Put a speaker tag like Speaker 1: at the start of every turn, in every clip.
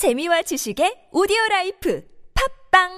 Speaker 1: 재미와 지식의 오디오 라이프 팝빵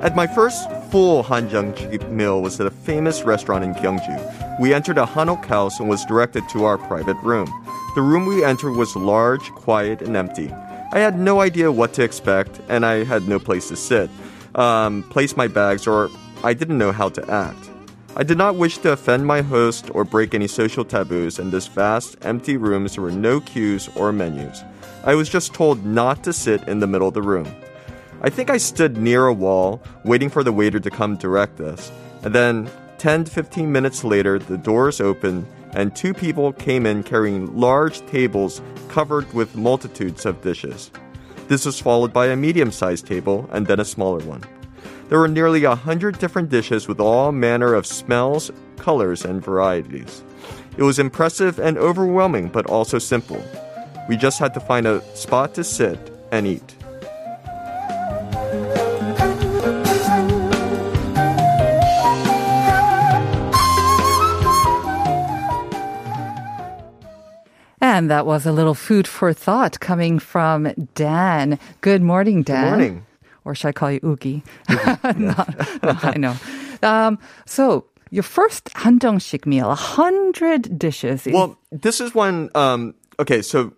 Speaker 2: At my first full Hanjeongsik meal was at a famous restaurant in Gyeongju. We entered a Hanok house and was directed to our private room. The room we entered was large, quiet, and empty. I had no idea what to expect, and I had no place to sit, um, place my bags, or I didn't know how to act. I did not wish to offend my host or break any social taboos. In this vast, empty room, there were no cues or menus. I was just told not to sit in the middle of the room. I think I stood near a wall, waiting for the waiter to come direct us. And then, 10 to 15 minutes later, the doors opened and two people came in carrying large tables covered with multitudes of dishes. This was followed by a medium sized table and then a smaller one. There were nearly a hundred different dishes with all manner of smells, colors, and varieties. It was impressive and overwhelming, but also simple. We just had to find a spot to sit and eat.
Speaker 3: And that was a little food for thought coming from Dan. Good morning, Dan.
Speaker 2: Good morning.
Speaker 3: Or should I call you Oogie? no, no, I know. Um, so, your first 한정식 meal, a hundred dishes.
Speaker 2: Well, this is one. Um, okay, so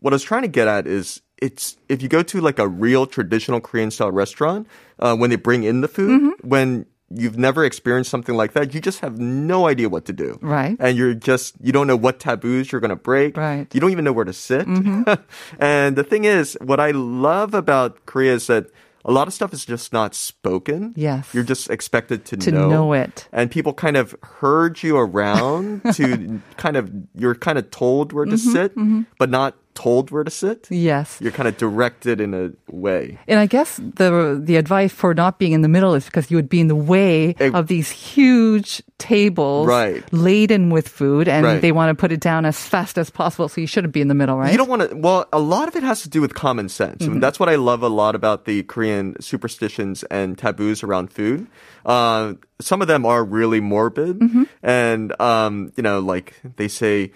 Speaker 2: what I was trying to get at is it's if you go to like a real traditional Korean style restaurant, uh, when they bring in the food,
Speaker 3: Mm-hmm.
Speaker 2: when you've never experienced something like that, you just have no idea what to do.
Speaker 3: Right.
Speaker 2: And you're just, you don't know what taboos you're going to break.
Speaker 3: Right.
Speaker 2: You don't even know where to sit. and the thing is, what I love about Korea is that a lot of stuff is just not spoken.
Speaker 3: Yes.
Speaker 2: You're just expected to,
Speaker 3: To know it.
Speaker 2: And people kind of herd you around to kind of, you're kind of told where to
Speaker 3: Mm-hmm,
Speaker 2: sit, but not told where to sit.
Speaker 3: yes.
Speaker 2: You're kind of directed in a way.
Speaker 3: And I guess the the advice for not being in the middle is because you would be in the way
Speaker 2: Eh,
Speaker 3: of these huge tables
Speaker 2: Right.
Speaker 3: laden with food, and
Speaker 2: Right.
Speaker 3: they want to put it down as fast as possible. So you shouldn't be in the middle, right?
Speaker 2: You don't want to. Well, a lot of it has to do with common sense.
Speaker 3: Mm-hmm.
Speaker 2: And that's what I love a lot about the Korean superstitions and taboos around food. Uh, some of them are really morbid,
Speaker 3: Mm-hmm.
Speaker 2: and um, you know, like they say.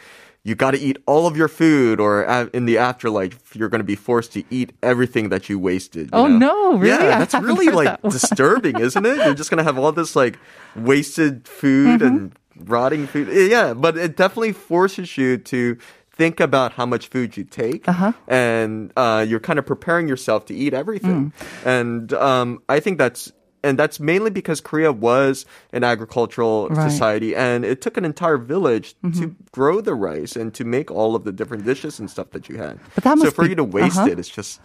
Speaker 2: You got to eat all of your food, or in the afterlife, you're going to be forced to eat everything that you wasted. you
Speaker 3: Oh,
Speaker 2: know?
Speaker 3: no, really?
Speaker 2: Yeah, that's really like
Speaker 3: that
Speaker 2: disturbing, isn't it? You're just going to have all this like wasted food
Speaker 3: Mm-hmm.
Speaker 2: and rotting food. Yeah, but it definitely forces you to think about how much food you take,
Speaker 3: Uh-huh.
Speaker 2: and uh, you're kind of preparing yourself to eat everything.
Speaker 3: Mm.
Speaker 2: And um, I think that's and that's mainly because Korea was an agricultural
Speaker 3: right.
Speaker 2: society, and it took an entire village mm-hmm. to grow the rice and to make all of the different dishes and stuff that you had.
Speaker 3: But that
Speaker 2: so for
Speaker 3: be,
Speaker 2: you to waste
Speaker 3: uh-huh.
Speaker 2: it, it's just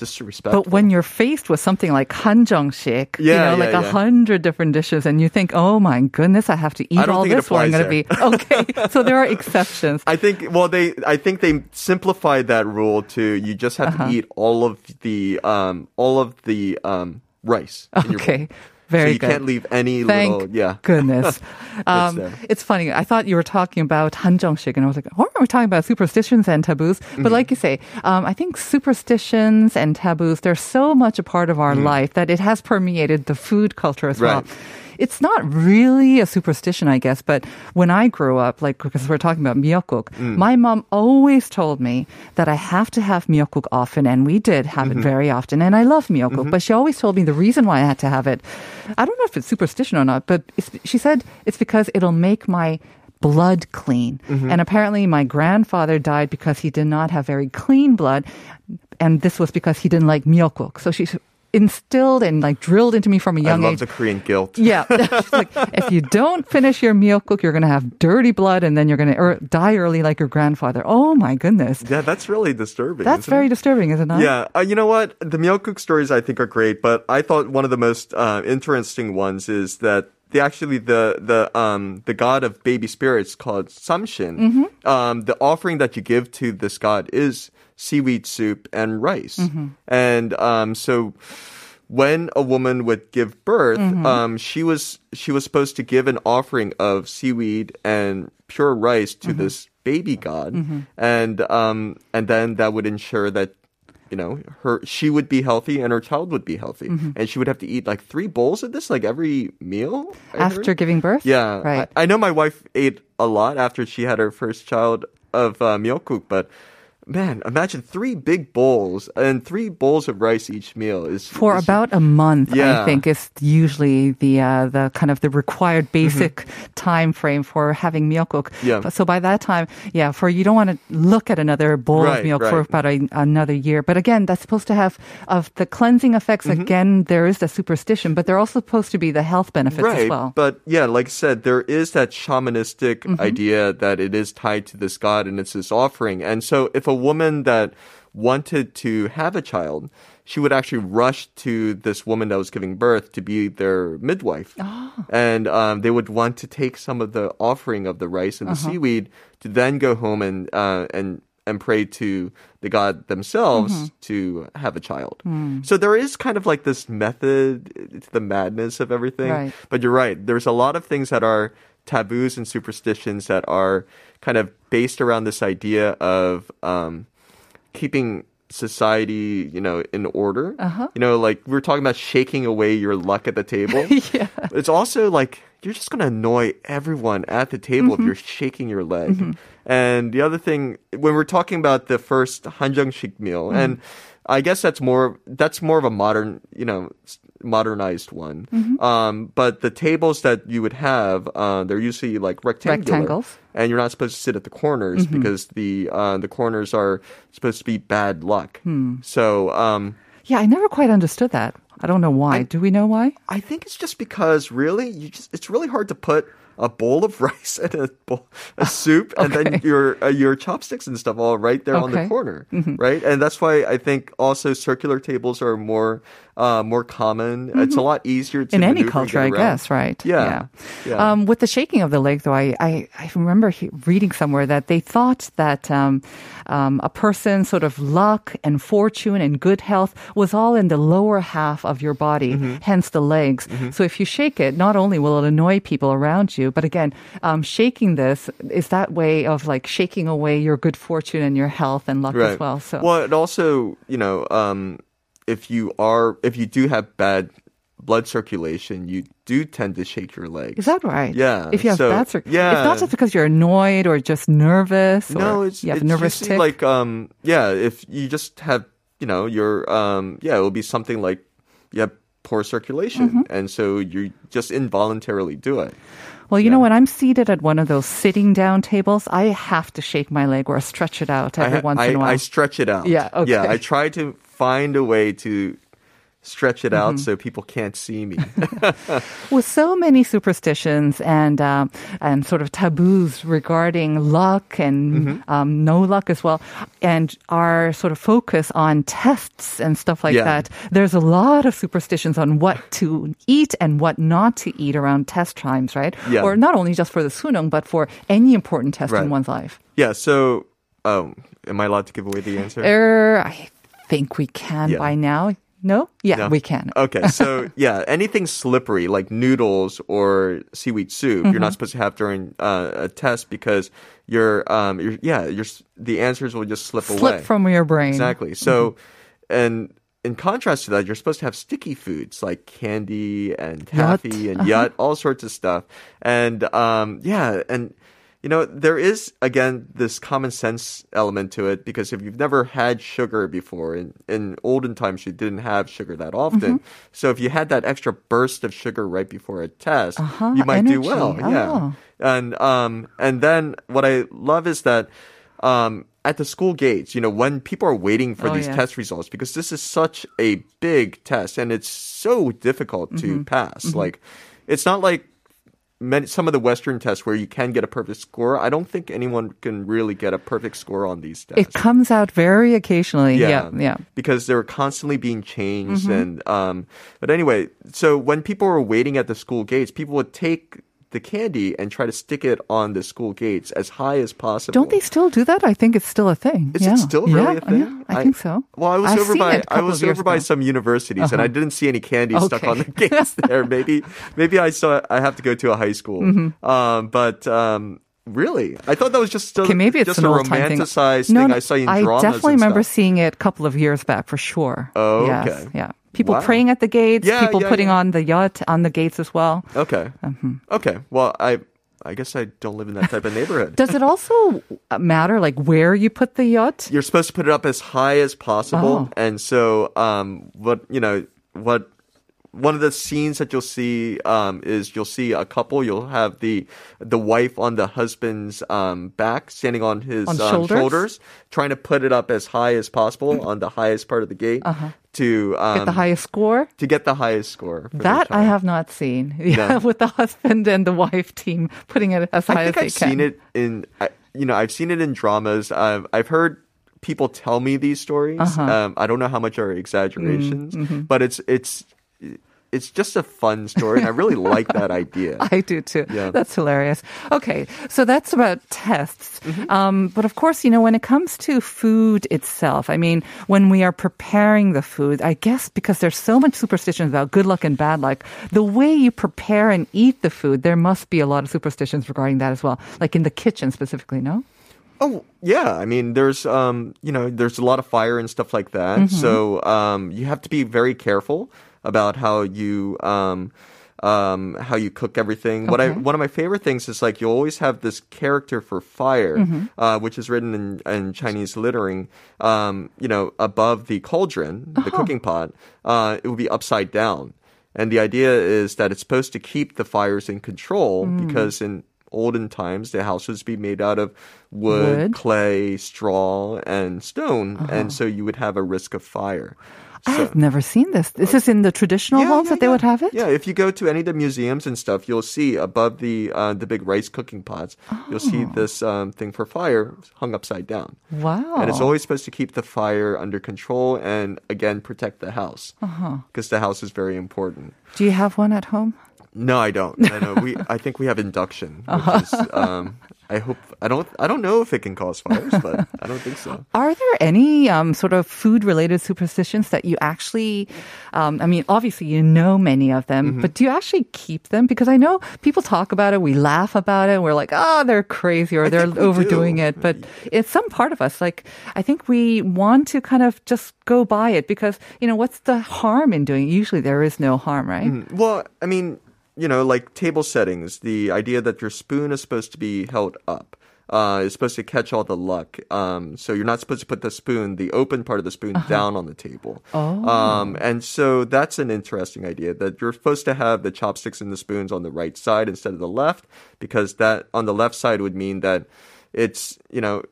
Speaker 2: disrespectful.
Speaker 3: But when you're faced with something like hanjeongshik, yeah, you know,
Speaker 2: yeah, like
Speaker 3: a
Speaker 2: yeah.
Speaker 3: hundred different dishes, and you think, "Oh my goodness, I have to eat all this, or I'm going to be okay." so there are exceptions.
Speaker 2: I think. Well, they. I think they simplified that rule to you just have
Speaker 3: uh-huh.
Speaker 2: to eat all of the um all of the um rice. in your bowl.
Speaker 3: Okay. Very
Speaker 2: so you
Speaker 3: good.
Speaker 2: can't leave any
Speaker 3: Thank
Speaker 2: little yeah.
Speaker 3: goodness. Um,
Speaker 2: there.
Speaker 3: it's funny. I thought you were talking about 한정식, and I was like, "Aren't we talking about superstitions and taboos?"
Speaker 2: Mm-hmm.
Speaker 3: But like you say, um, I think superstitions and taboos they're so much a part of our life that it has permeated the food culture as well.
Speaker 2: Mm-hmm.
Speaker 3: It's not really a superstition, I guess, but when I grew up, like because we're talking about miyeokguk,
Speaker 2: Mm.
Speaker 3: my mom always told me that I have to have miyeokguk often, and we did have
Speaker 2: Mm-hmm.
Speaker 3: it very often, and I love miyeokguk. But she always told me the reason why I had to have it. I don't know if it's superstition or not, but it's, she said it's because it'll make my blood clean.
Speaker 2: Mm-hmm.
Speaker 3: And apparently, my grandfather died because he did not have very clean blood, and this was because he didn't like miyeokguk. So she instilled and like drilled into me from a young age.
Speaker 2: I love
Speaker 3: age.
Speaker 2: the Korean guilt.
Speaker 3: Yeah. Like, if you don't finish your miyeokguk, you're going to have dirty blood and then you're going to er, die early like your grandfather. Oh my goodness.
Speaker 2: Yeah, that's really disturbing.
Speaker 3: That's very
Speaker 2: it?
Speaker 3: disturbing, isn't it?
Speaker 2: Yeah, uh, you know what? The miyeokguk stories I think are great, but I thought one of the most uh, interesting ones is that the actually the the um the god of baby spirits called Samshin.
Speaker 3: Mm-hmm.
Speaker 2: Um, the offering that you give to this god is seaweed soup and rice,
Speaker 3: Mm-hmm.
Speaker 2: and um so. When a woman would give birth,
Speaker 3: Mm-hmm.
Speaker 2: um, she was she was supposed to give an offering of seaweed and pure rice to
Speaker 3: Mm-hmm.
Speaker 2: this baby god,
Speaker 3: Mm-hmm.
Speaker 2: and um, and then that would ensure that you know her she would be healthy and her child would be healthy,
Speaker 3: Mm-hmm.
Speaker 2: and she would have to eat like three bowls of this like every meal I
Speaker 3: After
Speaker 2: heard.
Speaker 3: giving birth?
Speaker 2: Yeah,
Speaker 3: Right.
Speaker 2: I, I know my wife ate a lot after she had her first child of uh, myeokguk, but man, imagine three big bowls and three bowls of rice each meal is
Speaker 3: for
Speaker 2: is-
Speaker 3: about a month,
Speaker 2: Yeah.
Speaker 3: I think is usually the uh, the kind of the required basic time frame for having.
Speaker 2: Mm-hmm. Yeah.
Speaker 3: So by that time, yeah, for you don't want to look at another bowl
Speaker 2: Right,
Speaker 3: of milk for about a, another year. But again, that's supposed to have of the cleansing effects.
Speaker 2: Mm-hmm.
Speaker 3: Again, there is the superstition, but they're also supposed to be the health benefits
Speaker 2: right,
Speaker 3: as well.
Speaker 2: But yeah, like I said, there is that shamanistic
Speaker 3: Mm-hmm.
Speaker 2: idea that it is tied to this god and it's this offering. And so if a woman that wanted to have a child, she would actually rush to this woman that was giving birth to be their midwife.
Speaker 3: Ah.
Speaker 2: And um, they would want to take some of the offering of the rice and the
Speaker 3: Uh-huh.
Speaker 2: seaweed to then go home and uh, and and pray to the god themselves
Speaker 3: Mm-hmm.
Speaker 2: to have a child.
Speaker 3: Hmm.
Speaker 2: So there is kind of like this method to the madness of everything.
Speaker 3: Right.
Speaker 2: But you're right. There's a lot of things that are taboos and superstitions that are kind of based around this idea of um, keeping society, you know, in order.
Speaker 3: Uh-huh.
Speaker 2: You know, like we were talking about shaking away your luck at the table.
Speaker 3: yeah.
Speaker 2: It's also like you're just going to annoy everyone at the table
Speaker 3: Mm-hmm.
Speaker 2: if you're shaking your leg. And the other thing, when we're talking about the first hanjangshik meal,
Speaker 3: Mm-hmm.
Speaker 2: and I guess that's more that's more of a modern, you know, modernized one.
Speaker 3: Mm-hmm.
Speaker 2: Um, but the tables that you would have, uh, they're usually like rectangular,
Speaker 3: Rectangles. Mm-hmm.
Speaker 2: and you're not supposed to sit at the corners because the uh, the corners are supposed to be bad luck.
Speaker 3: Hmm.
Speaker 2: So. Um,
Speaker 3: Yeah, I never quite understood that. I don't know why. Do we know why?
Speaker 2: I think it's just because really you just it's really hard to put a bowl of rice and a bowl, a soup and then your uh, your chopsticks and stuff all right there on the
Speaker 3: Okay. Mm-hmm.
Speaker 2: corner, right? And that's why I think also circular tables are more uh, more common. It's a lot easier to
Speaker 3: Mm-hmm. in any culture, I guess, right?
Speaker 2: Yeah. Yeah.
Speaker 3: Um, with the shaking of the leg, though, I, I, I remember he, reading somewhere that they thought that um, um, a person's sort of luck and fortune and good health was all in the lower half of your body,
Speaker 2: Mm-hmm.
Speaker 3: hence the legs. So if you shake it, not only will it annoy people around you, but again, um, shaking this is that way of like shaking away your good fortune and your health and luck as well. So
Speaker 2: well, it also you know um, if you are if you do have bad blood circulation, you do tend to shake your legs.
Speaker 3: Is that right?
Speaker 2: Yeah,
Speaker 3: If you have
Speaker 2: so-
Speaker 3: bad circulation,
Speaker 2: yeah.
Speaker 3: It's not just because you're annoyed or just nervous. Or
Speaker 2: No, it's
Speaker 3: you have
Speaker 2: it's
Speaker 3: a nervous tick.
Speaker 2: like um yeah, if you just have you know your um yeah, it will be something like you have poor circulation,
Speaker 3: Mm-hmm.
Speaker 2: and so you just involuntarily do it.
Speaker 3: Well, you know, when I'm seated at one of those sitting down tables, I have to shake my leg or stretch it out every
Speaker 2: I,
Speaker 3: once
Speaker 2: I,
Speaker 3: in a while.
Speaker 2: I stretch it out.
Speaker 3: Yeah,
Speaker 2: yeah. I try to find a way to stretch it
Speaker 3: Mm-hmm.
Speaker 2: out so people can't see me.
Speaker 3: With so many superstitions and um, and sort of taboos regarding luck and
Speaker 2: Mm-hmm.
Speaker 3: um, no luck as well, and our sort of focus on tests and stuff like
Speaker 2: Yeah.
Speaker 3: that, there's a lot of superstitions on what to eat and what not to eat around test times, right?
Speaker 2: Yeah.
Speaker 3: Or not only just for the sunung, but for any important test
Speaker 2: Right.
Speaker 3: in one's life.
Speaker 2: yeah. So, um, am I allowed to give away the answer?
Speaker 3: Er, I think we can
Speaker 2: Yeah.
Speaker 3: by now. No? Yeah,
Speaker 2: No?
Speaker 3: we can.
Speaker 2: Okay, so yeah, anything slippery like noodles or seaweed soup, you're
Speaker 3: Mm-hmm.
Speaker 2: not supposed to have during uh, a test because you're, um, you're, yeah, you're, the answers will just slip, away.
Speaker 3: Slip from your brain.
Speaker 2: exactly. So, and in contrast to that, you're supposed to have sticky foods like candy and
Speaker 3: Yut.
Speaker 2: taffy and yut, all sorts of stuff. And um, yeah, and you know there is again this common sense element to it because if you've never had sugar before, in in olden times you didn't have sugar that often. So if you had that extra burst of sugar right before a test,
Speaker 3: Uh-huh,
Speaker 2: you might do
Speaker 3: energy.
Speaker 2: well. Yeah,
Speaker 3: Oh.
Speaker 2: and um, and then what I love is that. Um, at the school gates, you know, when people are waiting for
Speaker 3: Oh,
Speaker 2: these
Speaker 3: yeah.
Speaker 2: test results, because this is such a big test and it's so difficult to
Speaker 3: Mm-hmm.
Speaker 2: pass. Like, it's not like many, some of the Western tests where you can get a perfect score. I don't think anyone can really get a perfect score on these tests.
Speaker 3: It comes out very occasionally. Yeah, yeah.
Speaker 2: Because they're constantly being changed, and um, but anyway, so when people were waiting at the school gates, people would take the candy and try to stick it on the school gates as high as possible.
Speaker 3: Don't they still do that? I think it's still a thing.
Speaker 2: Is
Speaker 3: yeah.
Speaker 2: it still really
Speaker 3: yeah,
Speaker 2: a thing?
Speaker 3: Yeah, I, think so.
Speaker 2: Well, I was
Speaker 3: I've
Speaker 2: over by I was over by
Speaker 3: ago. Uh-huh.
Speaker 2: some universities, and I didn't see any candy stuck on the gates there. Maybe maybe I saw I have to go to a high school.
Speaker 3: Mm-hmm.
Speaker 2: Um, but um, Really? I thought that was just a,
Speaker 3: Okay, maybe it's
Speaker 2: just
Speaker 3: an
Speaker 2: a
Speaker 3: time thing.
Speaker 2: romanticized
Speaker 3: no,
Speaker 2: thing
Speaker 3: no,
Speaker 2: I saw in
Speaker 3: I definitely remember seeing it a couple of years back for sure.
Speaker 2: Oh,
Speaker 3: yes,
Speaker 2: okay.
Speaker 3: yeah. People
Speaker 2: Wow.
Speaker 3: praying at the gates,
Speaker 2: Yeah,
Speaker 3: people
Speaker 2: yeah,
Speaker 3: putting
Speaker 2: yeah.
Speaker 3: on the yeot on the gates as well.
Speaker 2: Okay.
Speaker 3: Mm-hmm.
Speaker 2: Okay. Well, I I guess I don't live in that type of neighborhood.
Speaker 3: Does it also matter like where you put the yeot?
Speaker 2: You're supposed to put it up as high as possible,
Speaker 3: Oh.
Speaker 2: and so um, what you know what. One of the scenes that you'll see um, is you'll see a couple. You'll have the the wife on the husband's um, back, standing on his
Speaker 3: On
Speaker 2: um,
Speaker 3: shoulders?
Speaker 2: trying to put it up as high as possible on the highest part of the gate to um,
Speaker 3: Uh-huh. Get the highest score?
Speaker 2: to get the highest score.
Speaker 3: That I have not seen. Yeah,
Speaker 2: No.
Speaker 3: with the husband and the wife team putting it as high
Speaker 2: I think
Speaker 3: as
Speaker 2: I've
Speaker 3: they can.
Speaker 2: seen it in, you know, I've seen it in dramas. I've, I've heard people tell me these stories.
Speaker 3: Uh-huh.
Speaker 2: Um, I don't know how much are exaggerations,
Speaker 3: Mm-hmm.
Speaker 2: but it's it's it's just a fun story, and I really like that idea.
Speaker 3: I do too.
Speaker 2: Yeah.
Speaker 3: That's hilarious. Okay, so that's about tests.
Speaker 2: Mm-hmm.
Speaker 3: Um, but of course, you know, when it comes to food itself, I mean, when we are preparing the food, I guess because there's so much superstitions about good luck and bad luck, the way you prepare and eat the food, there must be a lot of superstitions regarding that as well. Like in the kitchen specifically, no?
Speaker 2: Oh yeah, I mean, there's um, you know, there's a lot of fire and stuff like that.
Speaker 3: Mm-hmm.
Speaker 2: So um, you have to be very careful about how you um, um, how you cook everything. What I one of my favorite things is like you always have this character for fire,
Speaker 3: Mm-hmm.
Speaker 2: uh, which is written in, in Chinese littering. Um, you know, above the cauldron,
Speaker 3: Uh-huh.
Speaker 2: the cooking pot, uh, it will be upside down. And the idea is that it's supposed to keep the fires in control
Speaker 3: Mm.
Speaker 2: because in olden times the house was be made out of
Speaker 3: Wood.
Speaker 2: wood, clay, straw, and stone, and so you would have a risk of fire.
Speaker 3: I've never seen this. This is in the traditional homes that they would have it?
Speaker 2: Yeah, if you go to any of the museums and stuff, you'll see above the uh, the big rice cooking pots, you'll see
Speaker 3: Oh.
Speaker 2: this um, thing for fire hung upside down.
Speaker 3: Wow.
Speaker 2: And it's always supposed to keep the fire under control and again protect the house because the house is very important.
Speaker 3: Do you have one at home?
Speaker 2: No, I don't. No, no. We, I think we have induction, which is. Um, I hope. I don't. I don't know if it can cause fires, but I don't think so.
Speaker 3: Are there any um, sort of food related superstitions that you actually, um, I mean, obviously you know many of them,
Speaker 2: Mm-hmm.
Speaker 3: but do you actually keep them? Because I know people talk about it, we laugh about it, we're like, oh, they're crazy or they're
Speaker 2: think we
Speaker 3: overdoing
Speaker 2: do.
Speaker 3: it. But it's some part of us, like, I think we want to kind of just go by it because, you know, what's the harm in doing it? Usually there is no harm, right?
Speaker 2: Well, I mean, you know, like table settings, the idea that your spoon is supposed to be held up. Uh, is supposed to catch all the luck. Um, so you're not supposed to put the spoon, the open part of the spoon, down on the table.
Speaker 3: Oh.
Speaker 2: Um, and so that's an interesting idea that you're supposed to have the chopsticks and the spoons on the right side instead of the left, because that on the left side would mean that it's, you know,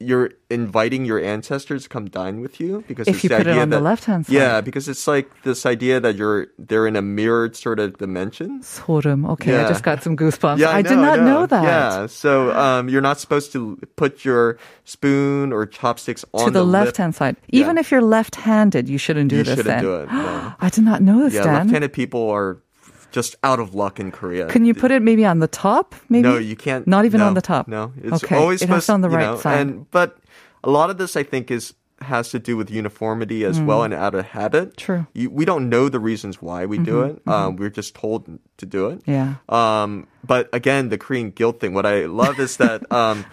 Speaker 2: you're inviting your ancestors to come dine with you because
Speaker 3: If
Speaker 2: it's
Speaker 3: you
Speaker 2: the
Speaker 3: put it on the left-hand side.
Speaker 2: Yeah, because it's like this idea that you're they're in a mirrored sort of dimension.
Speaker 3: 소름. Okay, I just got some goosebumps.
Speaker 2: Yeah,
Speaker 3: I,
Speaker 2: I,
Speaker 3: did not know. that.
Speaker 2: Yeah, so um, you're not supposed to put your spoon or chopsticks on
Speaker 3: to the,
Speaker 2: lip.
Speaker 3: left hand side. Even
Speaker 2: Yeah.
Speaker 3: if you're left handed, you shouldn't do
Speaker 2: You
Speaker 3: this then.
Speaker 2: shouldn't do it. no.
Speaker 3: I did not know this,
Speaker 2: Yeah,
Speaker 3: Dan.
Speaker 2: left-handed people are just out of luck in Korea.
Speaker 3: Can you put it maybe on the top? Maybe
Speaker 2: No, you can't.
Speaker 3: Not even
Speaker 2: no,
Speaker 3: on the top.
Speaker 2: No, it's
Speaker 3: okay.
Speaker 2: always
Speaker 3: it
Speaker 2: supposed
Speaker 3: on the
Speaker 2: you
Speaker 3: right
Speaker 2: know,
Speaker 3: side.
Speaker 2: And but a lot of this, I think, is has to do with uniformity as well and out of habit.
Speaker 3: Mm. True. Mm-hmm,
Speaker 2: You, we don't know the reasons why we do it. Um, we're just told to do it.
Speaker 3: Yeah.
Speaker 2: Um, but again, the Korean guilt thing. What I love is that. Um,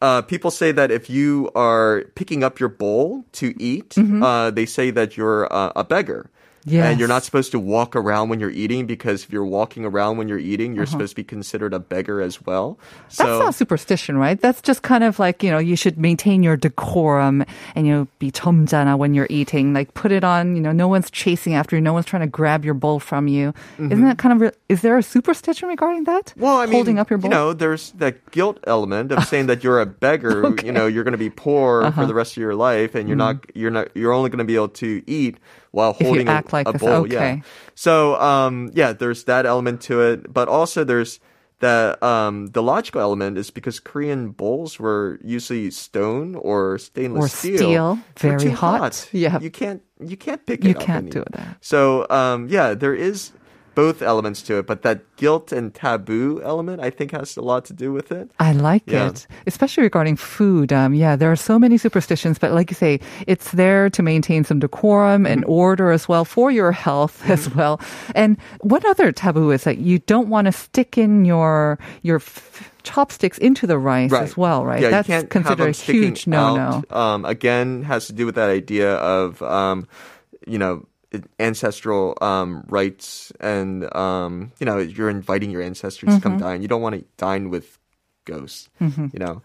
Speaker 2: uh, people say that if you are picking up your bowl to eat, uh, they say that you're uh, a beggar. Yes. And you're not supposed to walk around when you're eating because if you're walking around when you're eating, you're uh-huh. supposed to be considered a beggar as well. So, That's
Speaker 3: not superstition, right? That's just kind of like, you know, you should maintain your decorum and, you know, be tomjana when you're eating. Like put it on, you know, no one's chasing after you, no one's trying to grab your bowl from you. Mm-hmm. Isn't that kind of, re- is there a superstition regarding that?
Speaker 2: Well, I mean,
Speaker 3: holding up your bowl?
Speaker 2: You know, there's that guilt element of saying that you're a beggar, okay. you know, you're going to be poor
Speaker 3: uh-huh.
Speaker 2: for the rest of your life and you're mm-hmm. not, you're not, you're only going to be able to eat while holding a,
Speaker 3: like like
Speaker 2: a
Speaker 3: this,
Speaker 2: bowl.
Speaker 3: okay.
Speaker 2: Yeah. So, um, yeah, there's that element to it, but also there's the um, the logical element is because Korean bowls were usually stone or stainless
Speaker 3: Or
Speaker 2: steel.
Speaker 3: steel, very
Speaker 2: too
Speaker 3: hot. Yeah.
Speaker 2: you can't you can't pick
Speaker 3: You
Speaker 2: it up.
Speaker 3: can't
Speaker 2: any-
Speaker 3: do that.
Speaker 2: So um, yeah, there is. Both elements to it, but that guilt and taboo element, I think, has a lot to do with it.
Speaker 3: I like
Speaker 2: Yeah.
Speaker 3: it, especially regarding food. Um, yeah, there are so many superstitions, but like you say, it's there to maintain some decorum and
Speaker 2: Mm-hmm.
Speaker 3: order as well for your health as well. And what other taboo is that you don't want to stick in your your f- chopsticks into the rice as well, right?
Speaker 2: Yeah,
Speaker 3: That's
Speaker 2: you can't have
Speaker 3: considered a huge no-no.
Speaker 2: Um, again, has to do with that idea of, um, you know, ancestral um, rights, and um, you know, you're inviting your ancestors to
Speaker 3: Mm-hmm.
Speaker 2: come dine. You don't want to dine with ghosts. You know,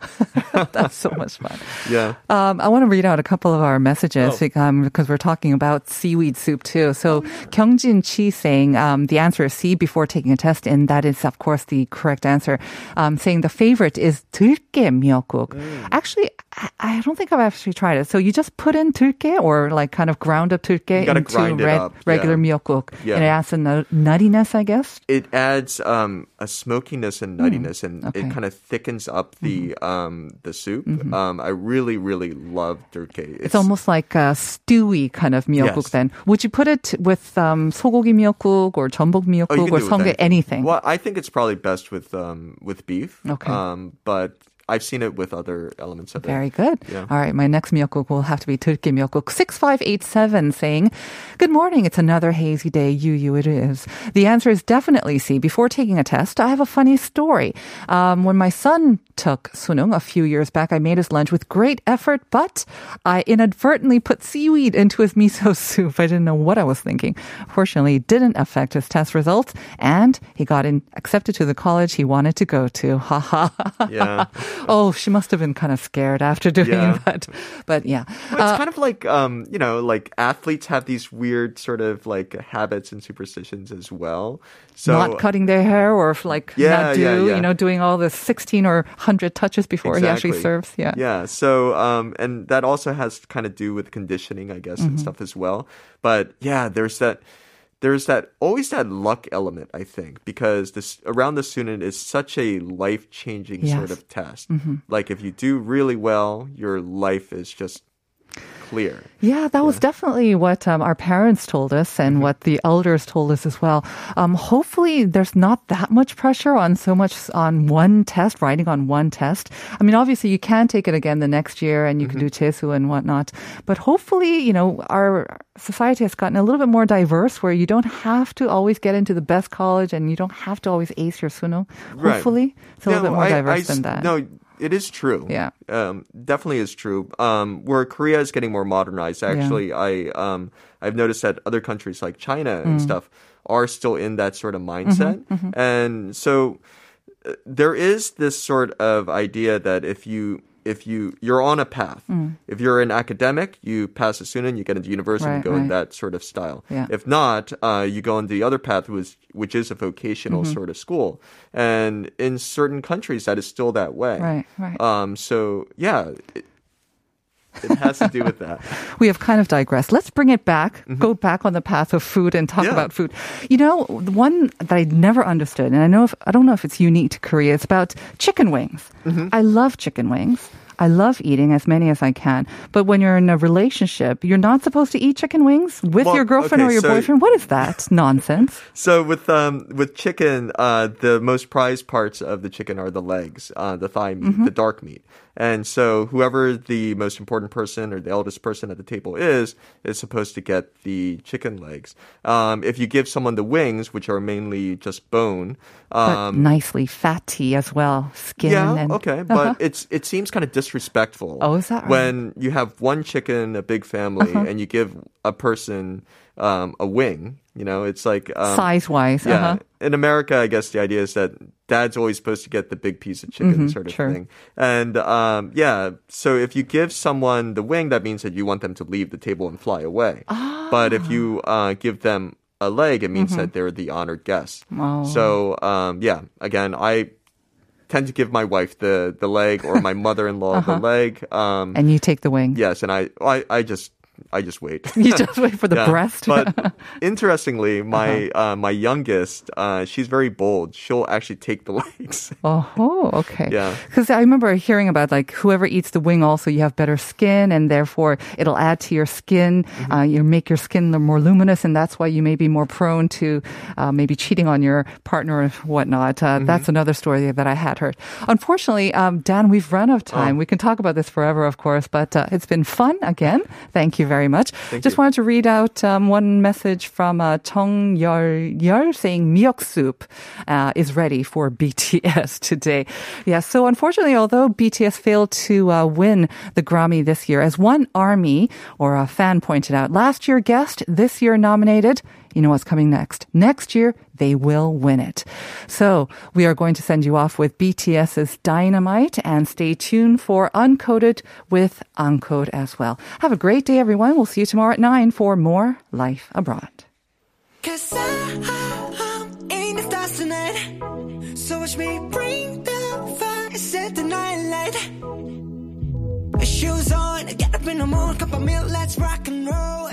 Speaker 3: That's so much fun.
Speaker 2: yeah.
Speaker 3: Um, I want to read out a couple of our messages
Speaker 2: Oh.
Speaker 3: um, because we're talking about seaweed soup too. So Kyungjin Chi saying um, the answer is C before taking a test, and that is of course the correct answer. Um, saying the favorite is 들깨 미역국.
Speaker 2: Mm.
Speaker 3: Actually, I don't think I've actually tried it. So you just put in deulkkae or like kind of ground up
Speaker 2: deulkkae
Speaker 3: into red, regular
Speaker 2: yeah. yeah.
Speaker 3: and it adds a nuttiness, I guess.
Speaker 2: It adds um, a smokiness and hmm. nuttiness, mm.
Speaker 3: and okay.
Speaker 2: it kind of thickens up the mm. um, the soup. Mm-hmm. Um, I really, really love deulkkae.
Speaker 3: It's, it's, almost like a stewy kind of miyeokguk.
Speaker 2: Yes.
Speaker 3: Then would you put it with um, 소고기 or jeonbok miyeokguk
Speaker 2: oh,
Speaker 3: or songae anything. anything?
Speaker 2: Well, I think it's probably best with um, with beef.
Speaker 3: Okay,
Speaker 2: um, but I've seen it with other elements of
Speaker 3: Very
Speaker 2: it.
Speaker 3: Very good.
Speaker 2: Yeah.
Speaker 3: All right, my next miyeokguk will have to be 들깨 miyeokguk. 6587 saying, Good morning, it's another hazy day. You, you, it is. The answer is definitely C. Before taking a test, I have a funny story. Um, when my son took sunung a few years back, I made his lunch with great effort, but I inadvertently put seaweed into his miso soup. I didn't know what I was thinking. Fortunately, it didn't affect his test results, and he got in, accepted to the college he wanted to go to. Ha ha.
Speaker 2: Yeah.
Speaker 3: Oh, she must have been kind of scared after doing
Speaker 2: Yeah.
Speaker 3: that. But yeah.
Speaker 2: Well, it's kind of like um, you know, like athletes have these weird sort of like habits and superstitions as well. So
Speaker 3: not cutting their hair or like
Speaker 2: Yeah,
Speaker 3: not do,
Speaker 2: yeah, yeah.
Speaker 3: you know, doing all the 16 or 100 touches before he actually serves. Yeah.
Speaker 2: Yeah. So, um, and that also has kind of do with conditioning, I guess,
Speaker 3: Mm-hmm.
Speaker 2: and stuff as well. But yeah, there's that, there's that, always that luck element, I think, because this around the student is such a life changing sort of test.
Speaker 3: Mm-hmm.
Speaker 2: Like if you do really well, your life is just clear.
Speaker 3: Yeah, that was definitely what um, our parents told us and
Speaker 2: Mm-hmm.
Speaker 3: what the elders told us as well. Um, hopefully, there's not that much pressure on so much on one test, writing on one test. I mean, obviously, you can take it again the next year and you can do
Speaker 2: Mm-hmm.
Speaker 3: Jesu and whatnot. But hopefully, you know, our society has gotten a little bit more diverse where you don't have to always get into the best college and you don't have to always ace your suno.
Speaker 2: Right.
Speaker 3: Hopefully, it's a little bit more
Speaker 2: I-
Speaker 3: diverse
Speaker 2: I
Speaker 3: than that.
Speaker 2: No, it is true.
Speaker 3: Yeah.
Speaker 2: um, definitely is true. Um, where Korea is getting more modernized. Actually, I um, I've noticed that other countries like China and
Speaker 3: Mm.
Speaker 2: stuff are still in that sort of mindset,
Speaker 3: Mm-hmm,
Speaker 2: and so uh, there is this sort of idea that if you if you you're on a path, if you're an academic, you pass a student, you get into university,
Speaker 3: Mm. Right,
Speaker 2: you go in that sort of style.
Speaker 3: Yeah.
Speaker 2: If not, uh, you go into the other path, which which is a vocational
Speaker 3: Mm-hmm.
Speaker 2: sort of school, and in certain countries that is still that way.
Speaker 3: Right, right.
Speaker 2: Um, so yeah, it, it has to do with that.
Speaker 3: we have kind of digressed. Let's bring it back, go back on the path of food and talk
Speaker 2: Mm-hmm. Yeah.
Speaker 3: about food. You know, the one that I never understood, and I know if, I don't know if it's unique to Korea, it's about chicken wings.
Speaker 2: Mm-hmm.
Speaker 3: I love chicken wings. I love eating as many as I can. But when you're in a relationship, you're not supposed to eat chicken wings with
Speaker 2: Well,
Speaker 3: your girlfriend
Speaker 2: okay,
Speaker 3: or your
Speaker 2: so-
Speaker 3: boyfriend. What is that nonsense?
Speaker 2: So with um with chicken, uh, the most prized parts of the chicken are the legs, uh, the thigh meat,
Speaker 3: Mm-hmm.
Speaker 2: the dark meat. And so whoever the most important person or the eldest person at the table is, is supposed to get the chicken legs. Um, if you give someone the wings, which are mainly just bone,
Speaker 3: But
Speaker 2: um,
Speaker 3: nicely fatty as well, skin
Speaker 2: yeah,
Speaker 3: and
Speaker 2: okay,
Speaker 3: Uh-huh.
Speaker 2: but it's it seems kind of disrespectful.
Speaker 3: Oh, is that right? Uh-huh.
Speaker 2: when you have one chicken, a big family, and you give a person um, a wing? You know, it's like um,
Speaker 3: size wise.
Speaker 2: yeah.
Speaker 3: Uh-huh.
Speaker 2: In America, I guess the idea is that dad's always supposed to get the big piece of chicken, sort of
Speaker 3: sure.
Speaker 2: thing. And um, yeah, so if you give someone the wing, that means that you want them to leave the table and fly away. But if you uh, give them a leg, it means that they're the honored guest.
Speaker 3: Oh.
Speaker 2: So um, yeah, again, I tend to give my wife the the leg or my mother-in-law the leg. Um,
Speaker 3: And you take the wing.
Speaker 2: yes, and I, I I just I just wait.
Speaker 3: You just wait for the
Speaker 2: Yeah,
Speaker 3: breast.
Speaker 2: but interestingly, my
Speaker 3: Uh-huh.
Speaker 2: uh, my youngest, uh, she's very bold. She'll actually take the legs.
Speaker 3: Oh, okay.
Speaker 2: Yeah.
Speaker 3: Because I remember hearing about like whoever eats the wing also you have better skin and therefore it'll add to your skin.
Speaker 2: Mm-hmm.
Speaker 3: Uh, you make your skin more luminous and that's why you may be more prone to uh, maybe cheating on your partner or whatnot. Uh,
Speaker 2: Mm-hmm.
Speaker 3: That's another story that I had heard. Unfortunately, um, Dan, we've run out of
Speaker 2: Oh.
Speaker 3: time. We can talk about this forever, of course, but uh, it's been fun again. Thank you very much. Just
Speaker 2: you.
Speaker 3: wanted to read out um, one message from uh, Chong Yeol Yeol saying miyeok soup uh, is ready for BTS today. Yeah, so unfortunately, although BTS failed to uh, win the Grammy this year, as one army or a fan pointed out, last year guest, this year nominated. You know what's coming next? Next year, they will win it. So we are going to send you off with BTS's Dynamite and stay tuned for Uncoded with Uncode as well. Have a great day, everyone. We'll see you tomorrow at 9 for more Life Abroad.
Speaker 4: So watch me bring the fire, set the night light. Shoes on, get up in the morning, cup of milk, let's rock and roll.